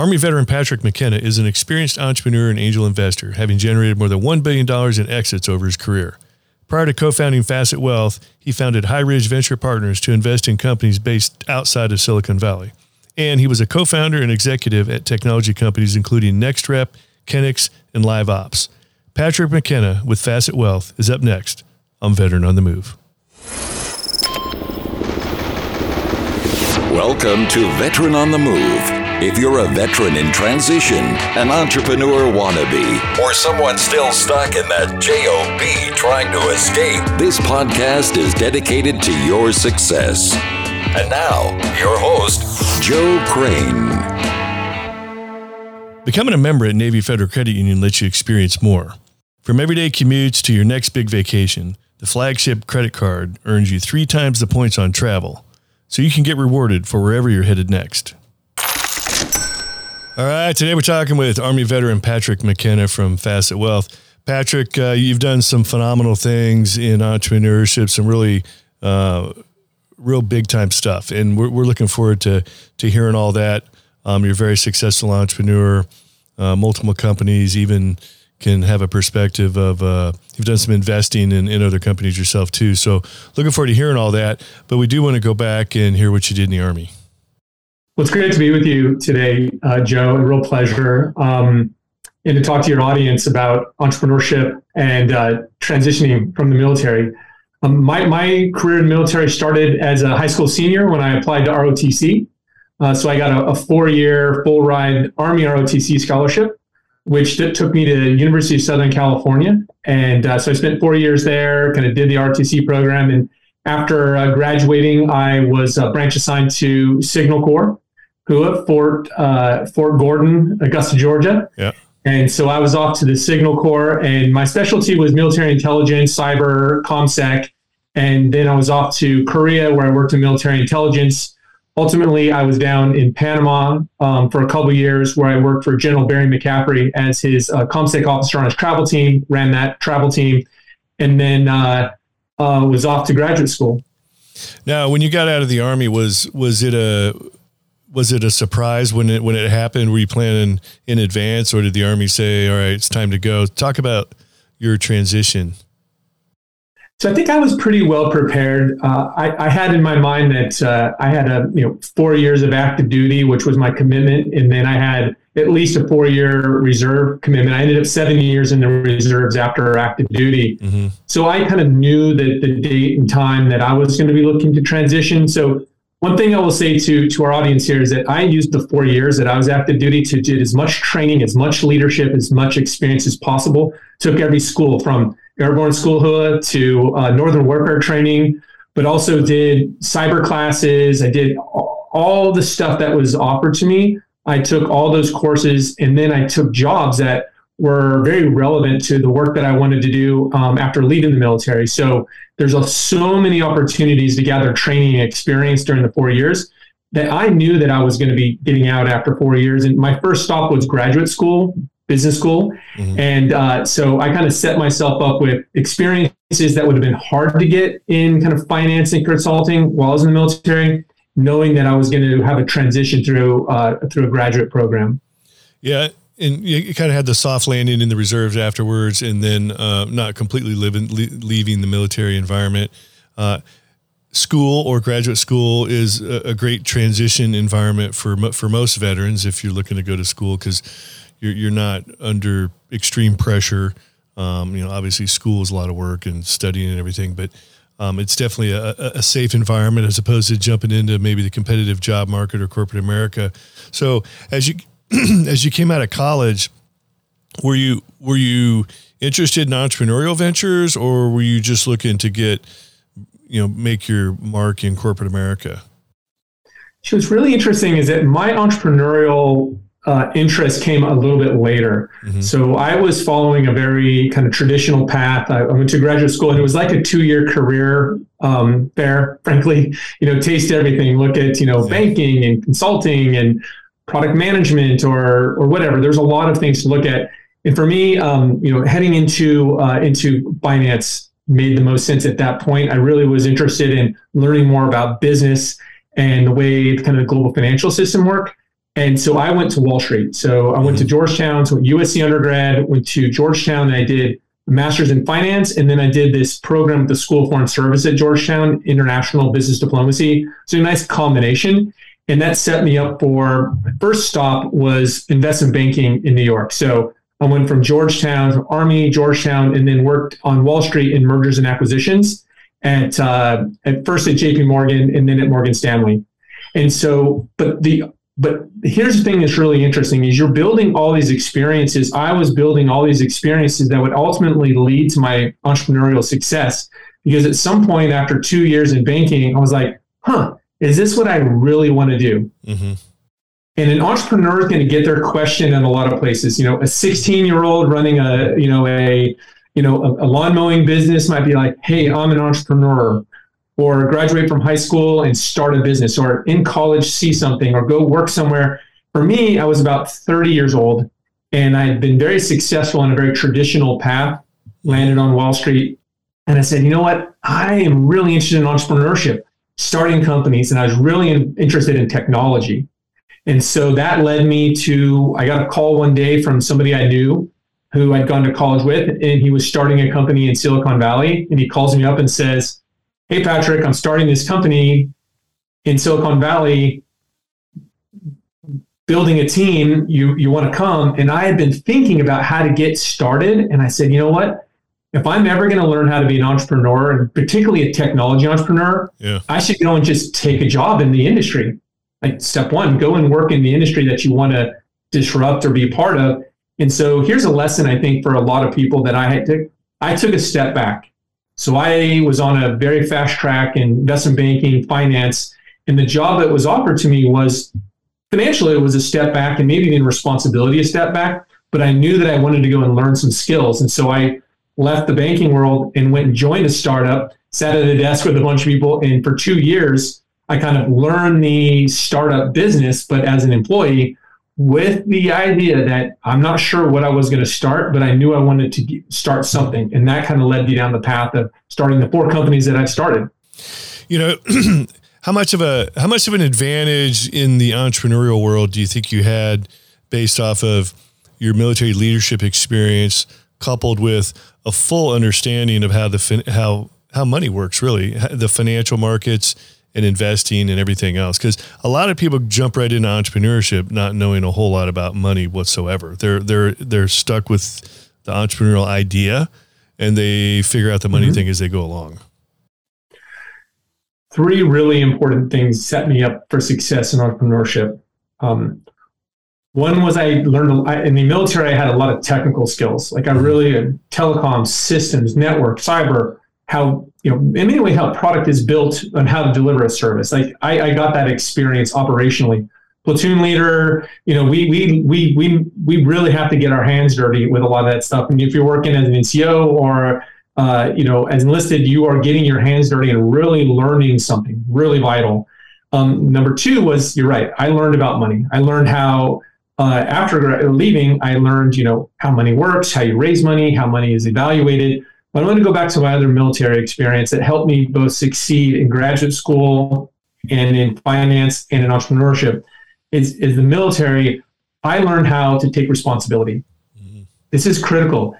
Army veteran Patrick McKenna is an experienced entrepreneur and angel investor, having generated more than $1 billion in exits over his career. Prior to co founding Facet Wealth, he founded High Ridge Venture Partners to invest in companies based outside of Silicon Valley. And he was a co founder and executive at technology companies including NextRep, Kenix, and LiveOps. Patrick McKenna with Facet Wealth is up next on Veteran on the Move. Welcome to Veteran on the Move if you're a veteran in transition, an entrepreneur wannabe, or someone still stuck in that JOB trying to escape, this podcast is dedicated to your success. And now, your host, Joe Crane. Becoming a member at Navy Federal Credit Union lets you experience more. From everyday commutes to your next big vacation, the flagship credit card earns you three times the points on travel, so you can get rewarded for wherever you're headed next. All right, today we're talking with Army veteran Patrick McKenna from Facet Wealth. Patrick, uh, you've done some phenomenal things in entrepreneurship, some really, uh, real big time stuff, and we're, we're looking forward to to hearing all that. Um, you're a very successful entrepreneur, uh, multiple companies, even can have a perspective of uh, you've done some investing in, in other companies yourself too. So looking forward to hearing all that. But we do want to go back and hear what you did in the army. Well, it's great to be with you today, uh, Joe. A real pleasure. Um, and to talk to your audience about entrepreneurship and uh, transitioning from the military. Um, my, my career in the military started as a high school senior when I applied to ROTC. Uh, so I got a, a four year full ride Army ROTC scholarship, which took me to University of Southern California. And uh, so I spent four years there, kind of did the ROTC program. And after uh, graduating, I was uh, branch assigned to Signal Corps who at Fort uh, Fort Gordon, Augusta, Georgia. Yeah. And so I was off to the Signal Corps, and my specialty was military intelligence, cyber, comsec. And then I was off to Korea, where I worked in military intelligence. Ultimately, I was down in Panama um, for a couple years, where I worked for General Barry McCaffrey as his uh, comsec officer on his travel team, ran that travel team, and then uh, uh, was off to graduate school. Now, when you got out of the army, was was it a was it a surprise when it when it happened? Were you planning in advance, or did the army say, "All right, it's time to go"? Talk about your transition. So I think I was pretty well prepared. Uh, I, I, had in my mind that uh, I had a you know four years of active duty, which was my commitment, and then I had at least a four year reserve commitment. I ended up seven years in the reserves after active duty. Mm-hmm. So I kind of knew that the date and time that I was going to be looking to transition. So one thing I will say to to our audience here is that I used the four years that I was active duty to do as much training, as much leadership, as much experience as possible. Took every school from airborne school HUA to uh, northern warfare training, but also did cyber classes. I did all the stuff that was offered to me. I took all those courses, and then I took jobs that were very relevant to the work that I wanted to do um, after leaving the military. So there's a, so many opportunities to gather training and experience during the four years that I knew that I was going to be getting out after four years. And my first stop was graduate school, business school. Mm-hmm. And uh, so I kind of set myself up with experiences that would have been hard to get in kind of finance and consulting while I was in the military, knowing that I was going to have a transition through uh, through a graduate program. Yeah, and you kind of had the soft landing in the reserves afterwards, and then uh, not completely living, leaving the military environment. Uh, school or graduate school is a, a, great transition environment for for most veterans if you're looking to go to school because you're you're not under extreme pressure. Um, you know, obviously, school is a lot of work and studying and everything, but um, it's definitely a, a, safe environment as opposed to jumping into maybe the competitive job market or corporate America. So as you as you came out of college, were you were you interested in entrepreneurial ventures, or were you just looking to get you know make your mark in corporate America? So what's really interesting is that my entrepreneurial uh, interest came a little bit later. Mm-hmm. So I was following a very kind of traditional path. I, I went to graduate school, and it was like a two-year career um, fair. Frankly, you know, taste everything. Look at you know yeah. banking and consulting and product management or or whatever. There's a lot of things to look at. And for me, um, you know, heading into uh, into finance made the most sense at that point. I really was interested in learning more about business and the way kind of the global financial system work. And so I went to Wall Street. So I went to Georgetown, so USC undergrad, went to Georgetown, and I did a master's in finance. And then I did this program at the School of Foreign Service at Georgetown, International Business Diplomacy. So a nice combination. And that set me up for my first stop was investment banking in New York. So I went from Georgetown, Army, Georgetown, and then worked on Wall Street in mergers and acquisitions at uh, at first at J.P. Morgan and then at Morgan Stanley. And so, but the but here's the thing that's really interesting is you're building all these experiences. I was building all these experiences that would ultimately lead to my entrepreneurial success. Because at some point after two years in banking, I was like, huh, is this what I really want to do? Mm-hmm. And an entrepreneur is going to get their question in a lot of places. You know, a 16 year old running a, you know, a, you know, a, a lawn mowing business might be like, hey, I'm an entrepreneur or graduate from high school and start a business or in college see something or go work somewhere for me i was about 30 years old and i had been very successful in a very traditional path landed on wall street and i said you know what i am really interested in entrepreneurship starting companies and i was really in, interested in technology and so that led me to i got a call one day from somebody i knew who i'd gone to college with and he was starting a company in silicon valley and he calls me up and says hey, Patrick, I'm starting this company in Silicon Valley, building a team. You, you want to come? And I had been thinking about how to get started. And I said, you know what? If I'm ever going to learn how to be an entrepreneur, and particularly a technology entrepreneur, yeah. I should go and just take a job in the industry. Like step one, go and work in the industry that you want to disrupt or be a part of. And so here's a lesson I think for a lot of people that I had to, I took a step back so I was on a very fast track in investment banking, finance, and the job that was offered to me was financially it was a step back and maybe in responsibility a step back, but I knew that I wanted to go and learn some skills. And so I left the banking world and went and joined a startup, sat at a desk with a bunch of people, and for two years I kind of learned the startup business, but as an employee, with the idea that I'm not sure what I was going to start, but I knew I wanted to start something. And that kind of led me down the path of starting the four companies that I've started. You know, how much of a how much of an advantage in the entrepreneurial world do you think you had based off of your military leadership experience coupled with a full understanding of how the how how money works really, the financial markets and investing and everything else. Because a lot of people jump right into entrepreneurship not knowing a whole lot about money whatsoever. They're they're they're stuck with the entrepreneurial idea, and they figure out the money mm-hmm. thing as they go along. Three really important things set me up for success in entrepreneurship. Um, one was I learned I, in the military. I had a lot of technical skills. Like I mm-hmm. really uh, telecom systems, network, cyber how you know in many ways how product is built and how to deliver a service. Like I, I got that experience operationally. Platoon leader, you know, we we we we we really have to get our hands dirty with a lot of that stuff. And if you're working as an NCO or uh, you know as enlisted, you are getting your hands dirty and really learning something really vital. Um, number two was you're right. I learned about money. I learned how uh, after leaving, I learned you know how money works, how you raise money, how money is evaluated. But I want to go back to my other military experience that helped me both succeed in graduate school and in finance and in entrepreneurship. Is, is the military, I learned how to take responsibility. Mm-hmm. This is critical.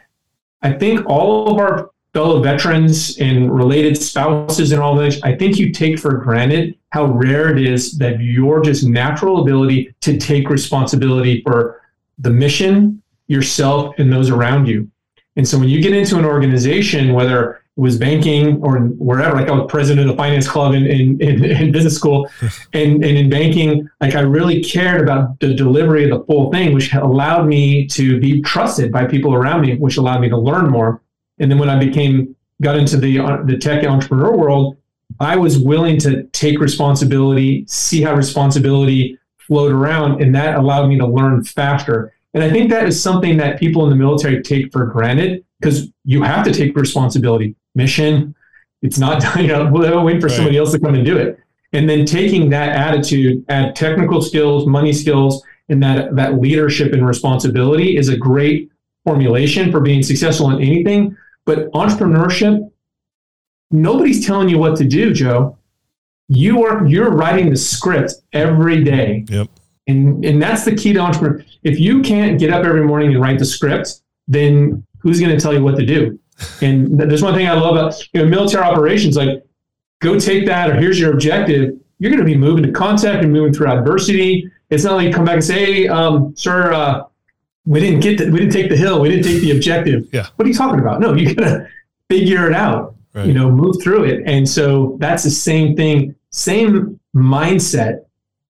I think all of our fellow veterans and related spouses and all this, I think you take for granted how rare it is that your just natural ability to take responsibility for the mission, yourself, and those around you. And so when you get into an organization, whether it was banking or wherever, like I was president of the finance club in, in, in, in business school and, and in banking, like I really cared about the delivery of the full thing, which allowed me to be trusted by people around me, which allowed me to learn more. And then when I became, got into the, uh, the tech entrepreneur world, I was willing to take responsibility, see how responsibility flowed around, and that allowed me to learn faster. And I think that is something that people in the military take for granted because you have to take responsibility. Mission, it's not, you know, we'll wait for right. somebody else to come and do it. And then taking that attitude, add technical skills, money skills, and that, that leadership and responsibility is a great formulation for being successful in anything. But entrepreneurship, nobody's telling you what to do, Joe. You are you're writing the script every day. Yep And, and that's the key to entrepreneur. If you can't get up every morning and write the script, then who's going to tell you what to do? And there's one thing I love about you know, military operations, like go take that or here's your objective. You're going to be moving to contact and moving through adversity. It's not like you come back and say, hey, um, sir, uh, we didn't get the, we didn't take the hill. We didn't take the objective. Yeah. What are you talking about? No, you got to figure it out, right. you know, move through it. And so that's the same thing, same mindset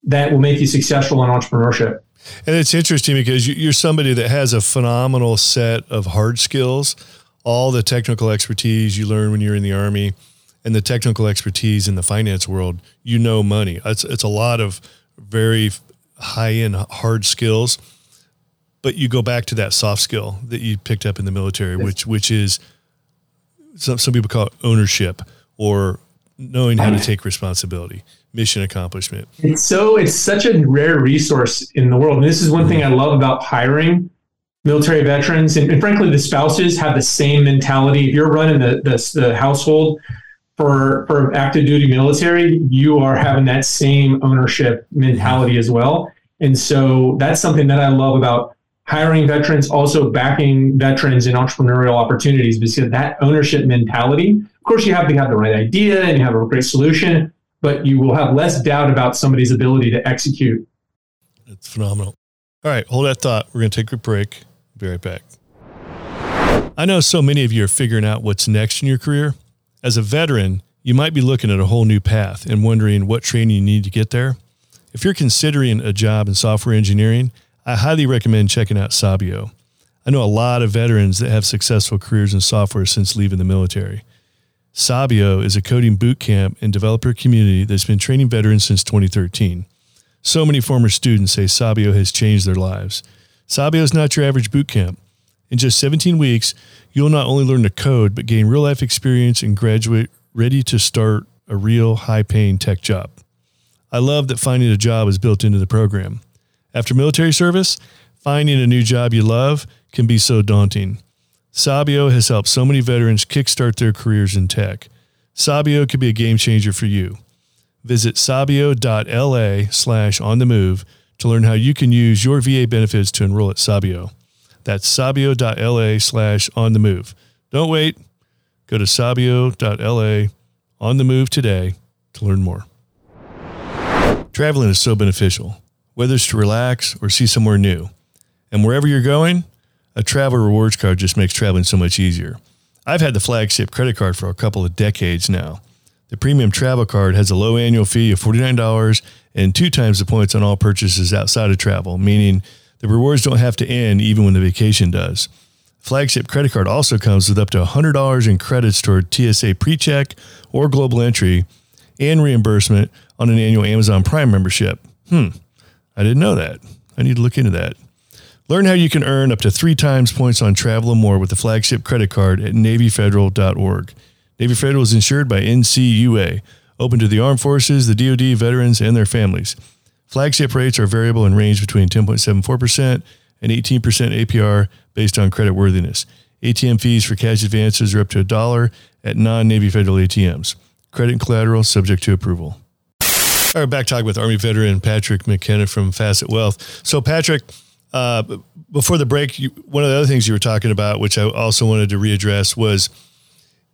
that will make you successful in entrepreneurship. And it's interesting because you're somebody that has a phenomenal set of hard skills, all the technical expertise you learn when you're in the army, and the technical expertise in the finance world. You know money. It's it's a lot of very high end hard skills, but you go back to that soft skill that you picked up in the military, yes. which which is some some people call it ownership or knowing how to take responsibility mission accomplishment. It's so it's such a rare resource in the world. And this is one thing mm-hmm. I love about hiring military veterans and, and frankly the spouses have the same mentality. If you're running the the, the household for for active duty military, you are having that same ownership mentality as well. And so that's something that I love about hiring veterans, also backing veterans in entrepreneurial opportunities because that ownership mentality. Of course, you have to have the right idea and you have a great solution, but you will have less doubt about somebody's ability to execute. It's phenomenal. All right, hold that thought. We're going to take a break. Be right back. I know so many of you are figuring out what's next in your career. As a veteran, you might be looking at a whole new path and wondering what training you need to get there. If you're considering a job in software engineering, I highly recommend checking out Sabio. I know a lot of veterans that have successful careers in software since leaving the military. Sabio is a coding bootcamp and developer community that's been training veterans since 2013. So many former students say Sabio has changed their lives. Sabio is not your average bootcamp. In just 17 weeks, you'll not only learn to code, but gain real life experience and graduate ready to start a real high paying tech job. I love that finding a job is built into the program. After military service, finding a new job you love can be so daunting. Sabio has helped so many veterans kickstart their careers in tech. Sabio could be a game changer for you. Visit sabio.la slash on the move to learn how you can use your VA benefits to enroll at Sabio. That's sabio.la slash on the move. Don't wait. Go to sabio.la on the move today to learn more. Traveling is so beneficial, whether it's to relax or see somewhere new. And wherever you're going, a travel rewards card just makes traveling so much easier. I've had the flagship credit card for a couple of decades now. The premium travel card has a low annual fee of $49 and two times the points on all purchases outside of travel, meaning the rewards don't have to end even when the vacation does. Flagship credit card also comes with up to $100 in credits toward TSA PreCheck or Global Entry and reimbursement on an annual Amazon Prime membership. Hmm, I didn't know that. I need to look into that. Learn how you can earn up to three times points on travel and more with the flagship credit card at NavyFederal.org. Navy Federal is insured by NCUA, open to the armed forces, the DoD, veterans, and their families. Flagship rates are variable and range between 10.74% and 18% APR based on credit worthiness. ATM fees for cash advances are up to a dollar at non Navy Federal ATMs. Credit and collateral subject to approval. Right, back talking with Army veteran Patrick McKenna from Facet Wealth. So, Patrick, uh, before the break, you, one of the other things you were talking about, which I also wanted to readdress, was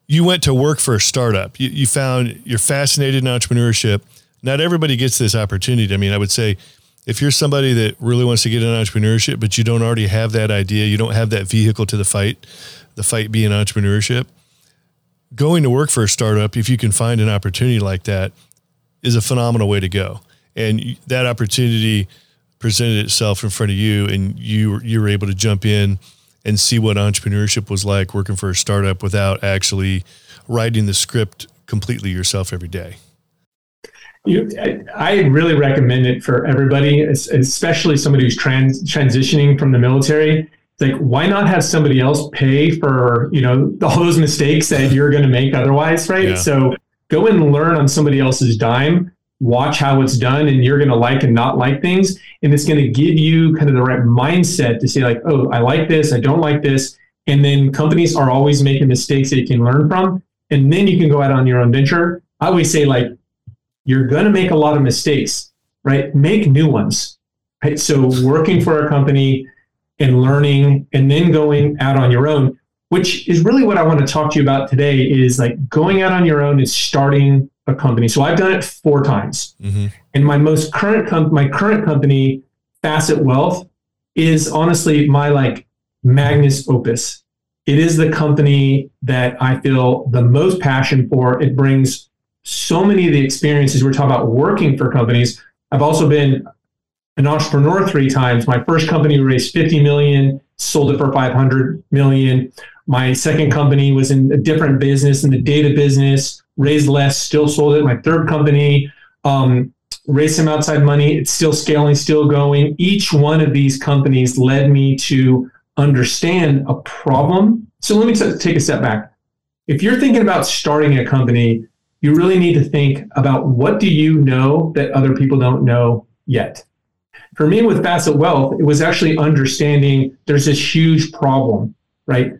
you went to work for a startup. You, you found you're fascinated in entrepreneurship. Not everybody gets this opportunity. I mean, I would say if you're somebody that really wants to get into entrepreneurship, but you don't already have that idea, you don't have that vehicle to the fight, the fight being entrepreneurship, going to work for a startup, if you can find an opportunity like that, is a phenomenal way to go. And that opportunity presented itself in front of you and you you were able to jump in and see what entrepreneurship was like working for a startup without actually writing the script completely yourself every day. You, I really recommend it for everybody, especially somebody who's trans, transitioning from the military. Like, why not have somebody else pay for you know all those mistakes that you're going to make otherwise, right? Yeah. So go and learn on somebody else's dime. Watch how it's done and you're going to like and not like things. And it's going to give you kind of the right mindset to say like oh i like this i don't like this. And then companies are always making mistakes that you can learn from. And then you can go out on your own venture. I always say like you're going to make a lot of mistakes right? Make new ones Right? So working for a company and learning and then going out on your own, which is really what I want to talk to you about today is like going out on your own and starting a company. So I've done it four times. Mm-hmm. And my most current com- my current company, Facet Wealth, is honestly my like magnus opus. It is the company that I feel the most passion for. It brings so many of the experiences we're talking about working for companies. I've also been an entrepreneur three times. My first company raised 50 million, sold it for 500 million. My second company was in a different business, in the data business, raised less, still sold it. My third company um, raised some outside money. It's still scaling, still going. Each one of these companies led me to understand a problem. So let me t- take a step back. If you're thinking about starting a company, you really need to think about what do you know that other people don't know yet. For me with Facet Wealth, it was actually understanding there's this huge problem, right?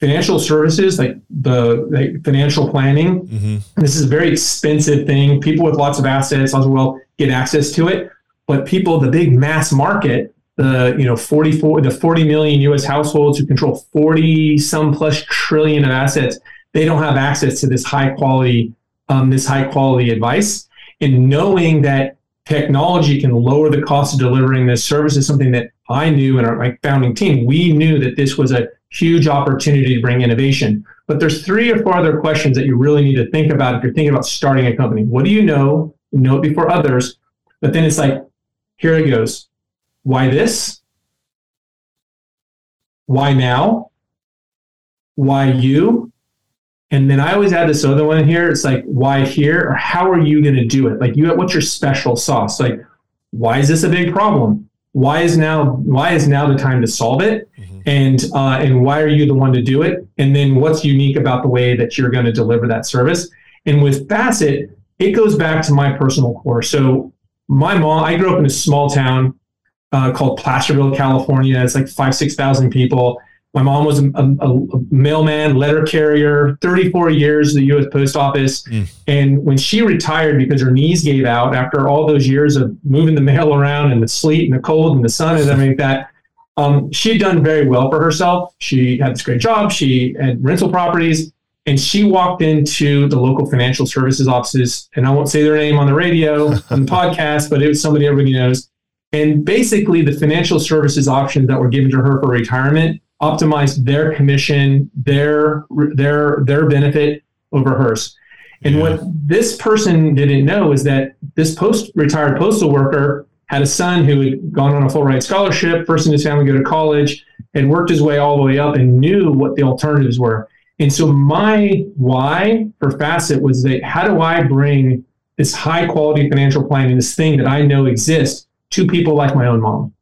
Financial services, like the like financial planning, mm-hmm. this is a very expensive thing. People with lots of assets, as well, get access to it. But people, the big mass market, the you know 44 the 40 million US households who control 40 some plus trillion of assets they don't have access to this high quality um, this high quality advice and knowing that technology can lower the cost of delivering this service is something that I knew and our my founding team we knew that this was a huge opportunity to bring innovation but there's three or four other questions that you really need to think about if you're thinking about starting a company what do you know know it before others but then it's like here it goes why this? Why now? Why you? And then I always add this other one here. It's like, why here? Or how are you going to do it? Like, you what's your special sauce? Like, why is this a big problem? Why is now why is now the time to solve it? And uh, and why are you the one to do it? And then what's unique about the way that you're going to deliver that service? And with Facet, it goes back to my personal core. So my mom, I grew up in a small town uh, called Placerville, California. It's like five, 6,000 people. My mom was a, a, a, mailman, letter carrier, 34 years the U.S. Post Office. Mm. And when she retired because her knees gave out after all those years of moving the mail around and the sleet and the cold and the sun and everything like that, um, she had done very well for herself. She had this great job. She had rental properties. And she walked into the local financial services offices, and I won't say their name on the radio, on the podcast, but it was somebody everybody knows. And basically, the financial services options that were given to her for retirement optimized their commission, their their their benefit over hers. And yeah. what this person didn't know is that this post retired postal worker had a son who had gone on a full ride scholarship, first in his family to go to college, and worked his way all the way up and knew what the alternatives were. And so my why for Facet was that how do I bring this high quality financial planning, this thing that I know exists to people like my own mom.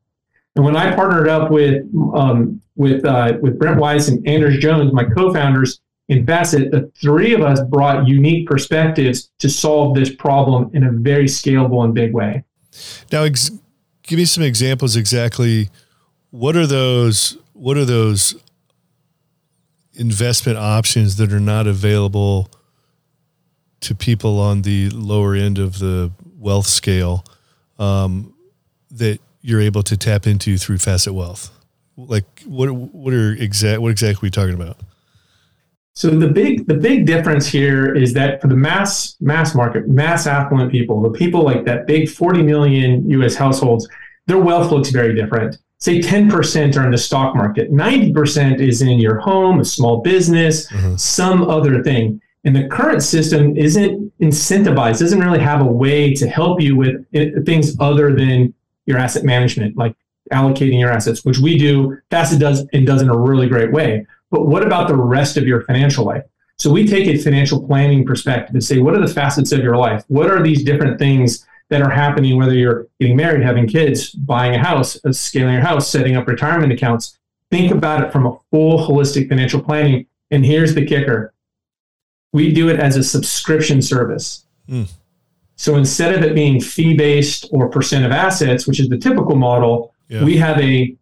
And when I partnered up with um, with uh, with Brent Weiss and Anders Jones, my co-founders in Facet, the three of us brought unique perspectives to solve this problem in a very scalable and big way. Now, ex- give me some examples. Exactly, what are those? What are those investment options that are not available to people on the lower end of the wealth scale? Um, that you're able to tap into through Facet Wealth? Like what what are exact what exactly are we talking about? So the big the big difference here is that for the mass mass market, mass affluent people, the people like that big 40 million US households, their wealth looks very different. Say 10% are in the stock market, 90% is in your home, a small business, mm-hmm. some other thing. And the current system isn't incentivized, doesn't really have a way to help you with things other than your asset management, like allocating your assets, which we do. Facet does and does in a really great way. But what about the rest of your financial life? So we take a financial planning perspective and say, what are the facets of your life? What are these different things that are happening, whether you're getting married, having kids, buying a house, uh, scaling your house, setting up retirement accounts? Think about it from a full holistic financial planning. And here's the kicker we do it as a subscription service. Mm. So instead of it being fee based or percent of assets, which is the typical model, yeah. we have a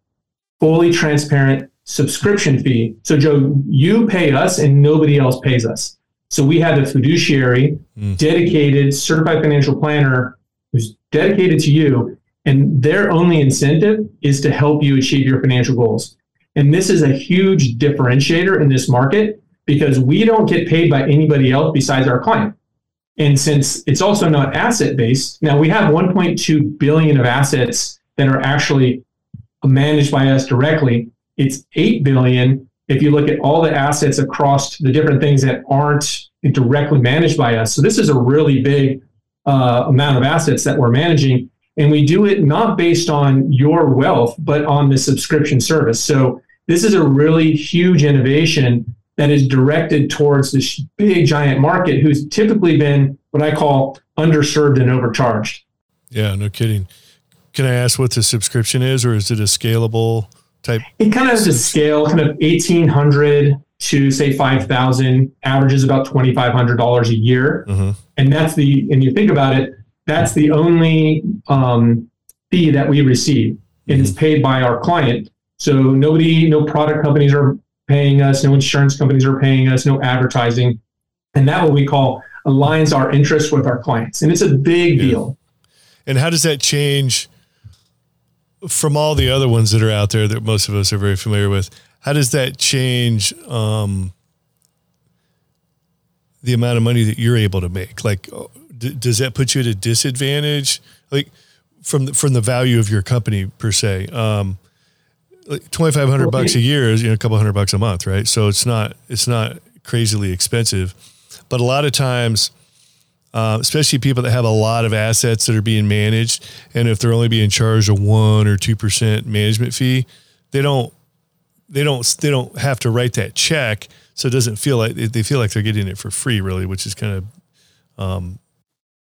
fully transparent subscription fee. So, Joe, you pay us and nobody else pays us. So we have a fiduciary, mm. dedicated, certified financial planner who's dedicated to you. And their only incentive is to help you achieve your financial goals. And this is a huge differentiator in this market because we don't get paid by anybody else besides our client. And since it's also not asset based, now we have 1.2 billion of assets that are actually managed by us directly. It's 8 billion if you look at all the assets across the different things that aren't directly managed by us. So this is a really big uh, amount of assets that we're managing. And we do it not based on your wealth, but on the subscription service. So this is a really huge innovation that is directed towards this big giant market who's typically been what I call underserved and overcharged. Yeah, no kidding. Can I ask what the subscription is, or is it a scalable type? It kind of has a scale, kind of eighteen hundred to say five thousand. Averages about twenty five hundred dollars a year, uh-huh. and that's the. And you think about it, that's the only um, fee that we receive, and mm-hmm. it's paid by our client. So nobody, no product companies are paying us, no insurance companies are paying us, no advertising. And that what we call aligns our interest with our clients. And it's a big yeah. deal. And how does that change from all the other ones that are out there that most of us are very familiar with? How does that change um, the amount of money that you're able to make? Like, uh, d- does that put you at a disadvantage? Like, from the, from the value of your company per se, um, like 2500 bucks a year is you know a couple hundred bucks a month right so it's not it's not crazily expensive but a lot of times uh, especially people that have a lot of assets that are being managed and if they're only being charged a 1 or 2% management fee they don't they don't they don't have to write that check so it doesn't feel like they feel like they're getting it for free really which is kind of um,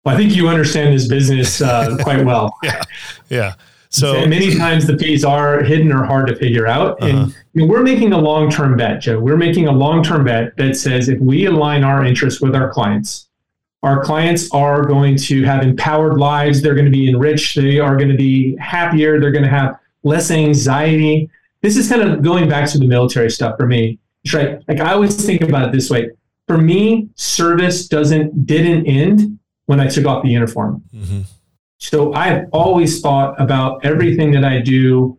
well, I think you understand this business uh, quite well. yeah, yeah. So and many times the fees are hidden or hard to figure out. Uh-huh. And you know, we're making a long term bet, Joe. We're making a long term bet that says if we align our interests with our clients, our clients are going to have empowered lives. They're going to be enriched. They are going to be happier. They're going to have less anxiety. This is kind of going back to the military stuff for me. Right? Like I always think about it this way. For me, service doesn't didn't end when I took off the uniform. Mm-hmm. So I've always thought about everything that I do,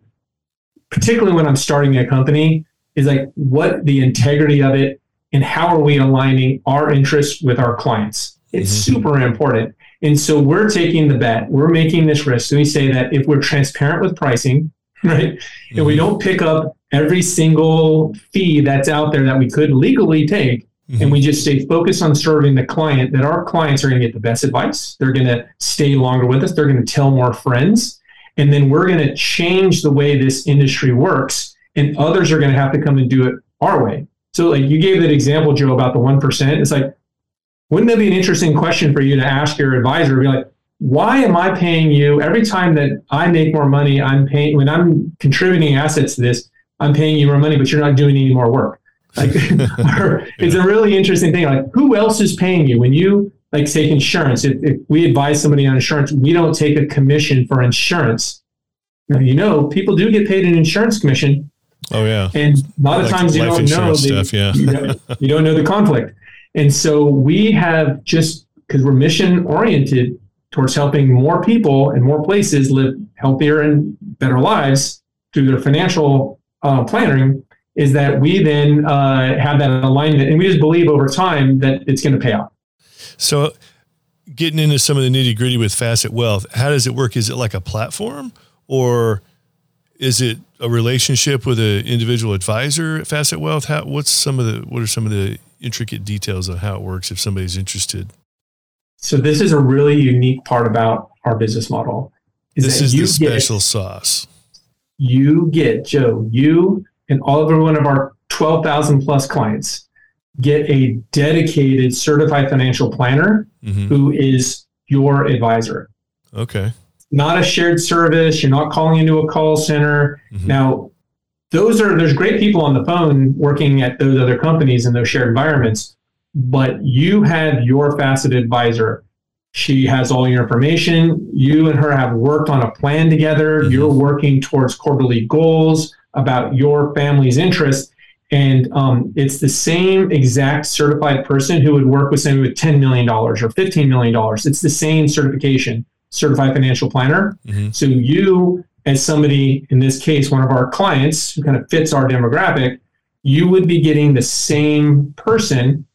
particularly when I'm starting a company, is like what the integrity of it and how are we aligning our interests with our clients. It's mm-hmm. super important. And so we're taking the bet, we're making this risk. And we say that if we're transparent with pricing, right, mm-hmm. and we mm-hmm. don't pick up every single fee that's out there that we could legally take, Mm-hmm. and we just stay focused on serving the client, that our clients are going to get the best advice. They're going to stay longer with us. They're going to tell more friends. And then we're going to change the way this industry works, and others are going to have to come and do it our way. So, like you gave that example, Joe, about the 1%. It's like, wouldn't that be an interesting question for you to ask your advisor? Be like, why am I paying you every time that I make more money? I'm paying when I'm contributing assets to this, I'm paying you more money, but you're not doing any more work. Like, it's a really interesting thing. Like, who else is paying you when you like take insurance? If, if we advise somebody on insurance, we don't take a commission for insurance. Now, you know, people do get paid an insurance commission. Oh yeah, and a lot of like times you don't know the, stuff, yeah. you, know, you don't know the conflict. And so we have just because we're mission oriented towards helping more people and more places live healthier and better lives through their financial uh, planning is that we then uh, have that alignment and we just believe over time that it's going to pay off. So, getting into some of the nitty gritty with Facet Wealth, how does it work? Is it like a platform or is it a relationship with an individual advisor at Facet Wealth? How, what's some of the what are some of the intricate details of how it works if somebody's interested? So this is a really unique part about our business model. Is this is the special get, sauce. You get Joe. You and all of one of our 12,000 plus clients get a dedicated certified financial planner mm-hmm. who is your advisor. Okay. Not a shared service. You're not calling into a call center. Mm-hmm. Now, those are there's great people on the phone working at those other companies in those shared environments, but you have your facet advisor. She has all your information. You and her have worked on a plan together. Mm-hmm. You're working towards quarterly goals about your family's interest. And um, it's the same exact certified person who would work with somebody with $10 million or $15 million. It's the same certification. certified financial planner. Mm-hmm. So you, as somebody in this case, one of our clients who kind of fits our demographic, you would be getting the same person,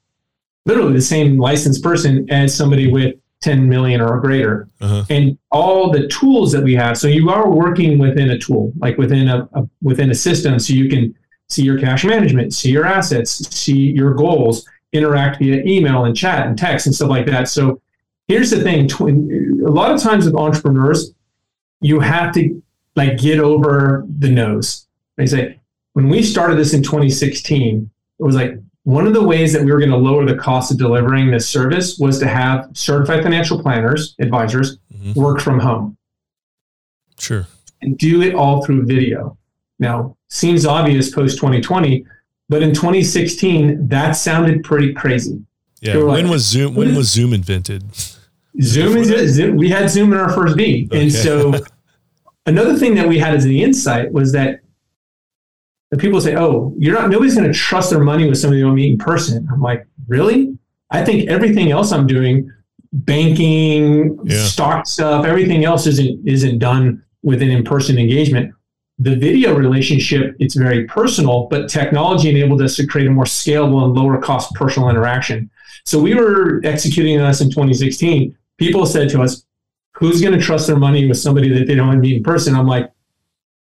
literally the same licensed person as somebody with 10 million or greater. Uh-huh. And all the tools that we have. So you are working within a tool, like within a, a, within a system. So you can see your cash management, see your assets, see your goals, interact via email and chat and text and stuff like that. So here's the thing. A lot of times with entrepreneurs, you have to like get over the nose. They say, when we started this in 2016, it was like one of the ways that we were going to lower the cost of delivering this service was to have certified financial planners, advisors, mm-hmm. work from home. Sure. And do it all through video. Now, seems obvious post 2020, but in 2016, that sounded pretty crazy. Yeah. When was Zoom? When was Zoom invented? Zoom is Zoom, we had Zoom in our first V, okay. and so another thing that we had as the insight was that the people say, "Oh, you're not. Nobody's going to trust their money with somebody they don't meet in person." I'm like, really? I think everything else I'm doing, banking, yeah. stock stuff, everything else isn't isn't done with an in-person engagement. The video relationship, it's very personal, but technology enabled us to create a more scalable and lower cost personal interaction. So we were executing this in 2016. People said to us, "Who's going to trust their money with somebody that they don't meet in person?" I'm like,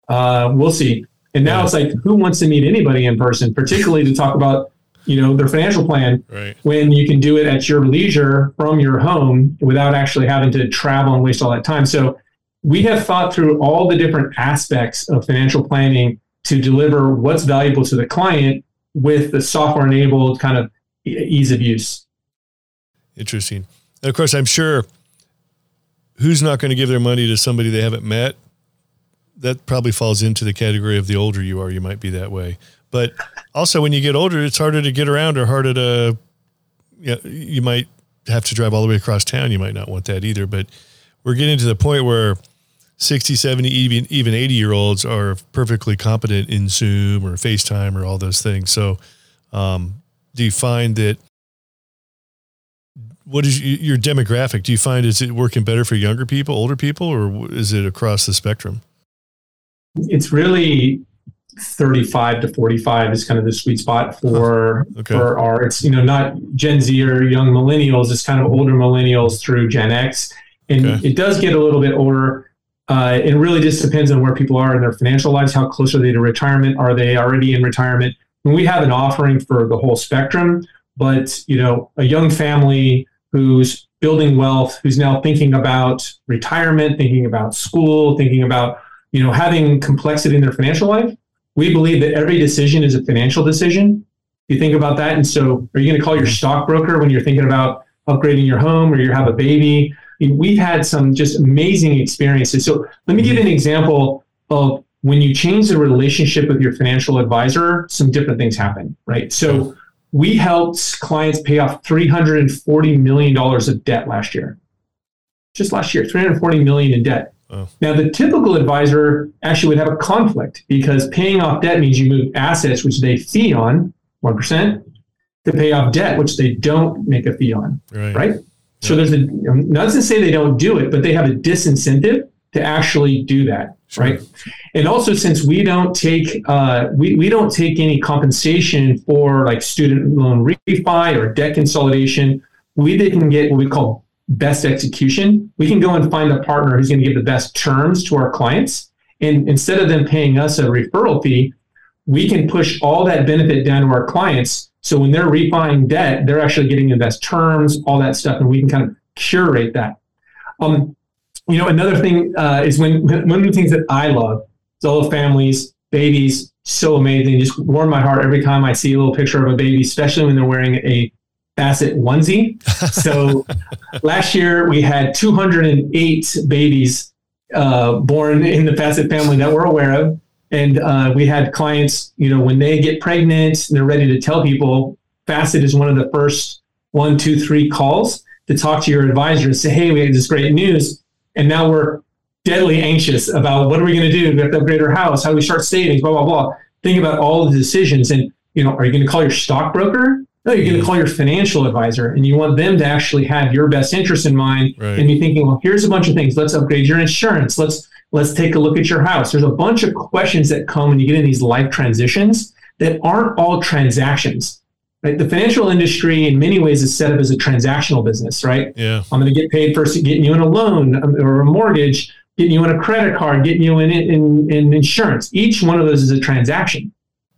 uh, "We'll see." And now yeah. it's like, who wants to meet anybody in person, particularly to talk about, you know, their financial plan right. when you can do it at your leisure from your home without actually having to travel and waste all that time. So we have thought through all the different aspects of financial planning to deliver what's valuable to the client with the software enabled kind of ease of use. Interesting. And of course, I'm sure who's not going to give their money to somebody they haven't met that probably falls into the category of the older you are, you might be that way. But also, when you get older, it's harder to get around or harder to, you, know, you might have to drive all the way across town. You might not want that either. But we're getting to the point where 60, 70, even, even 80 year olds are perfectly competent in Zoom or FaceTime or all those things. So, um, do you find that what is your demographic? Do you find is it working better for younger people, older people, or is it across the spectrum? it's really 35 to 45 is kind of the sweet spot for okay. for our it's you know not gen z or young millennials it's kind of older millennials through gen x and okay. it does get a little bit older uh, it really just depends on where people are in their financial lives how close are they to retirement are they already in retirement and we have an offering for the whole spectrum but you know a young family who's building wealth who's now thinking about retirement thinking about school thinking about you know, having complexity in their financial life, we believe that every decision is a financial decision. You think about that. And so are you going to call your mm-hmm. stockbroker when you're thinking about upgrading your home or you have a baby? I mean, we've had some just amazing experiences. So let me give you an example of when you change the relationship with your financial advisor, some different things happen, right? So we helped clients pay off $340 million of debt last year. Just last year, 340 million in debt. Oh. Now, the typical advisor actually would have a conflict because paying off debt means you move assets, which they fee on 1%, to pay off debt, which they don't make a fee on. Right. right? So there's a, not to say they don't do it, but they have a disincentive to actually do that. Right. And also, since we don't take uh, we, we don't take any compensation for like student loan refi or debt consolidation, we can get what we call best execution, we can go and find a partner who's going to give the best terms to our clients. And instead of them paying us a referral fee, we can push all that benefit down to our clients. So when they're refining debt, they're actually getting the best terms, all that stuff, and we can kind of curate that. Um, you know, another thing uh, is when one of the things that I love is all the families, babies, so amazing. Just warm my heart every time I see a little picture of a baby, especially when they're wearing a Facet onesie. So last year we had 208 babies uh, born in the Facet family that we're aware of. And uh, we had clients, you know, when they get pregnant and they're ready to tell people, Facet is one of the first one, two, three calls to talk to your advisor and say, hey, we have this great news. And now we're deadly anxious about what are we going to do? We have to upgrade our house, how do we start savings, blah, blah, blah. Think about all the decisions. And, you know, are you going to call your stockbroker? No, you're going to mm. call your financial advisor and you want them to actually have your best interest in mind Right. and be thinking, well, here's a bunch of things. Let's upgrade your insurance. Let's let's take a look at your house. There's a bunch of questions that come when you get in these life transitions that aren't all transactions. Right? The financial industry in many ways is set up as a transactional business, right? Yeah. I'm going to get paid for getting you in a loan um, or a mortgage, getting you in a credit card, getting you in, in, in insurance. Each one of those is a transaction.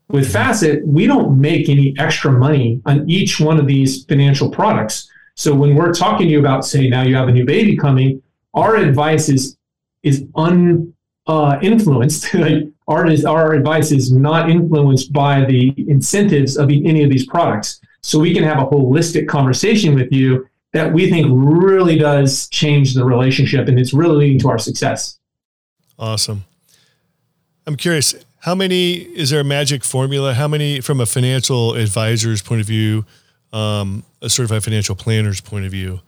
With Facet, we don't make any extra money on each one of these financial products. So when we're talking to you about, say, now you have a new baby coming, our advice is is un uh, like our our advice is not influenced by the incentives of any of these products. So we can have a holistic conversation with you that we think really does change the relationship, and it's really leading to our success. Awesome. I'm curious, how many is there a magic formula? How many, from a financial advisor's point of view, um, a certified financial planner's point of view,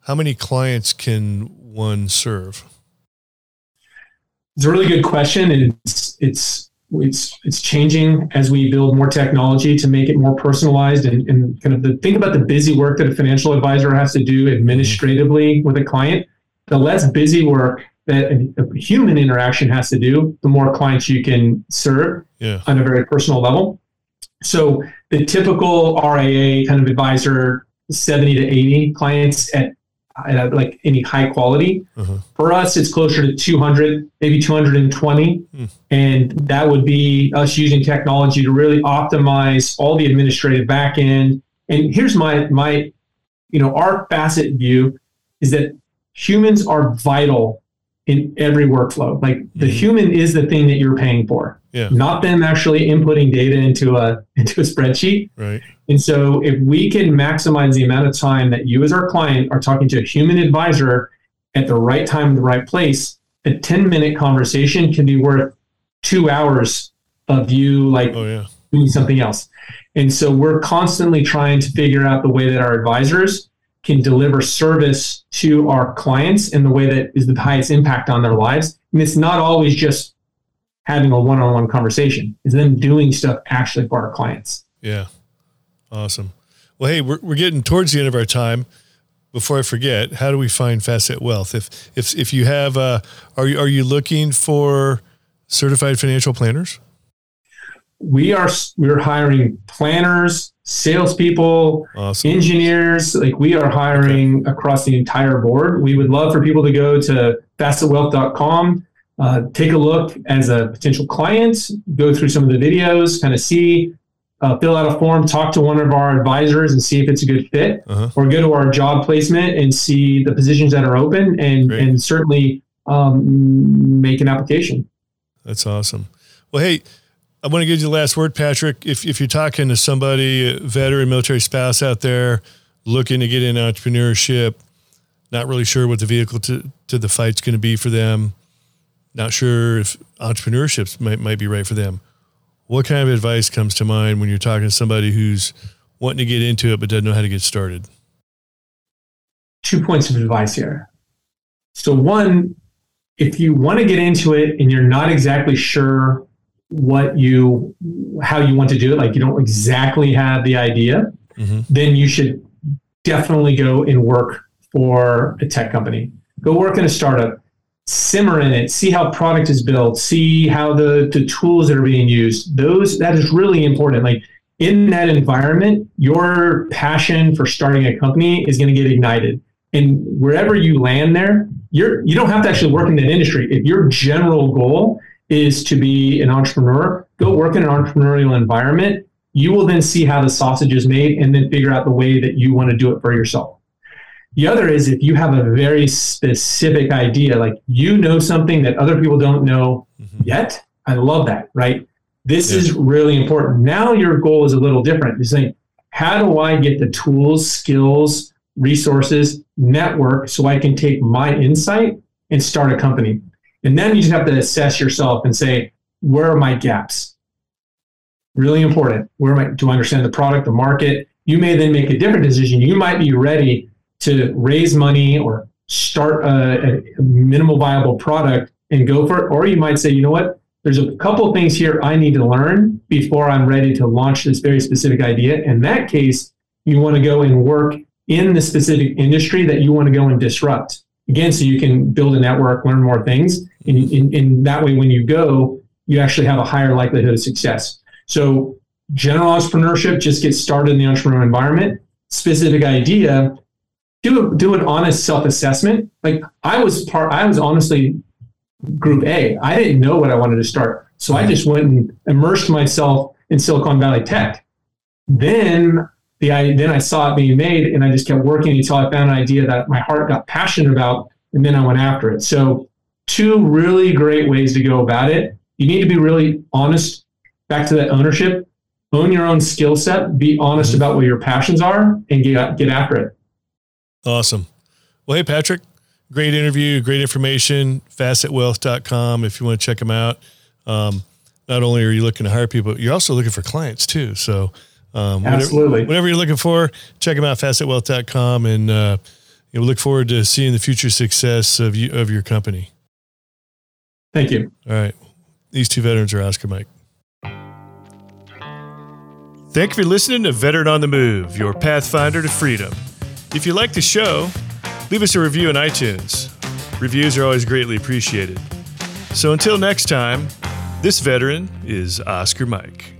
how many clients can one serve? It's a really good question, and it's it's it's it's changing as we build more technology to make it more personalized and, and kind of the think about the busy work that a financial advisor has to do administratively with a client. The less busy work that a human interaction has to do, the more clients you can serve Yeah. on a very personal level. So the typical RIA kind of advisor, 70 to 80 clients at, at like any high quality. Uh-huh. For us, it's closer to 200, maybe 220. Hmm. And that would be us using technology to really optimize all the administrative back end. And here's my, my, you know, our facet view is that humans are vital in every workflow. Like the Mhm. human is the thing that you're paying for Yeah. not them actually inputting data into a into a spreadsheet. Right. And so if we can maximize the amount of time that you as our client are talking to a human advisor at the right time in the right place, a 10 minute conversation can be worth two hours of you like Oh, yeah. doing something else. And so we're constantly trying to figure out the way that our advisors can deliver service to our clients in the way that is the highest impact on their lives. And it's not always just having a one-on-one conversation. It's them doing stuff actually for our clients. Yeah. Awesome. Well, hey, we're, we're getting towards the end of our time. Before I forget, how do we find Facet Wealth? If if if you have, uh, are you are you looking for certified financial planners? We are we're hiring planners, salespeople, Awesome. engineers. Like we are hiring across the entire board. We would love for people to go to facetwealth.com, uh, take a look as a potential client, go through some of the videos, kind of see, uh, fill out a form, talk to one of our advisors and see if it's a good fit, Uh-huh. or go to our job placement and see the positions that are open and, Great. and certainly um, make an application. That's awesome. Well, hey, I want to give you the last word, Patrick. If, if you're talking to somebody, a veteran military spouse out there looking to get into entrepreneurship, not really sure what the vehicle to, to the fight's going to be for them, not sure if entrepreneurship might, might be right for them. What kind of advice comes to mind when you're talking to somebody who's wanting to get into it but doesn't know how to get started? two points of advice here. So, one, if you want to get into it and you're not exactly sure what you, how you want to do it, like you don't exactly have the idea, Mhm. then you should definitely go and work for a tech company. Go work in a startup, simmer in it, see how product is built, see how the, the tools that are being used. Those that is really important. Like in that environment, your passion for starting a company is going to get ignited. And wherever you land there, you're you don't have to actually work in that industry. If your general goal is to be an entrepreneur, go work in an entrepreneurial environment. You will then see how the sausage is made and then figure out the way that you want to do it for yourself. The other is if you have a very specific idea, like you know something that other people don't know Mhm. yet. I love that, right? This Yeah. is really important. Now your goal is a little different. You're saying, how do I get the tools, skills, resources, network so I can take my insight and start a company? And then you just have to assess yourself and say, where are my gaps? Really important. Where am I? I understand the product, the market? You may then make a different decision. You might be ready to raise money or start a, a minimal viable product and go for it. Or you might say, you know what? there's a couple things here I need to learn before I'm ready to launch this very specific idea. In that case, you want to go and work in the specific industry that you want to go and disrupt. Again, so you can build a network, learn more things. And mm-hmm. in, in that way, when you go, you actually have a higher likelihood of success. So general entrepreneurship, just get started in the entrepreneurial environment. Specific idea, do do an honest self assessment. Like I was part, I was honestly group A. I didn't know what I wanted to start, so I mm-hmm. just went and immersed myself in Silicon Valley tech. Then the I then I saw it being made, and I just kept working until I found an idea that my heart got passionate about, and then I went after it. So two really great ways to go about it. You need to be really honest. Back to that ownership. Own your own skill set. Be honest about what your passions are, and get get after it. Awesome. Well, hey, Patrick, great interview, great information. Facetwealth.com if you want to check them out. Um, not only are you looking to hire people, you're also looking for clients too. So, um, Absolutely. Whatever, whatever, you're looking for, check them out, facetwealth.com. And uh, you know, look forward to seeing the future success of you, of your company. Thank you. All right. These two veterans are Oscar Mike. Thank you for listening to Veteran on the Move, your pathfinder to freedom. If you like the show, leave us a review on iTunes. Reviews are always greatly appreciated. So until next time, this veteran is Oscar Mike.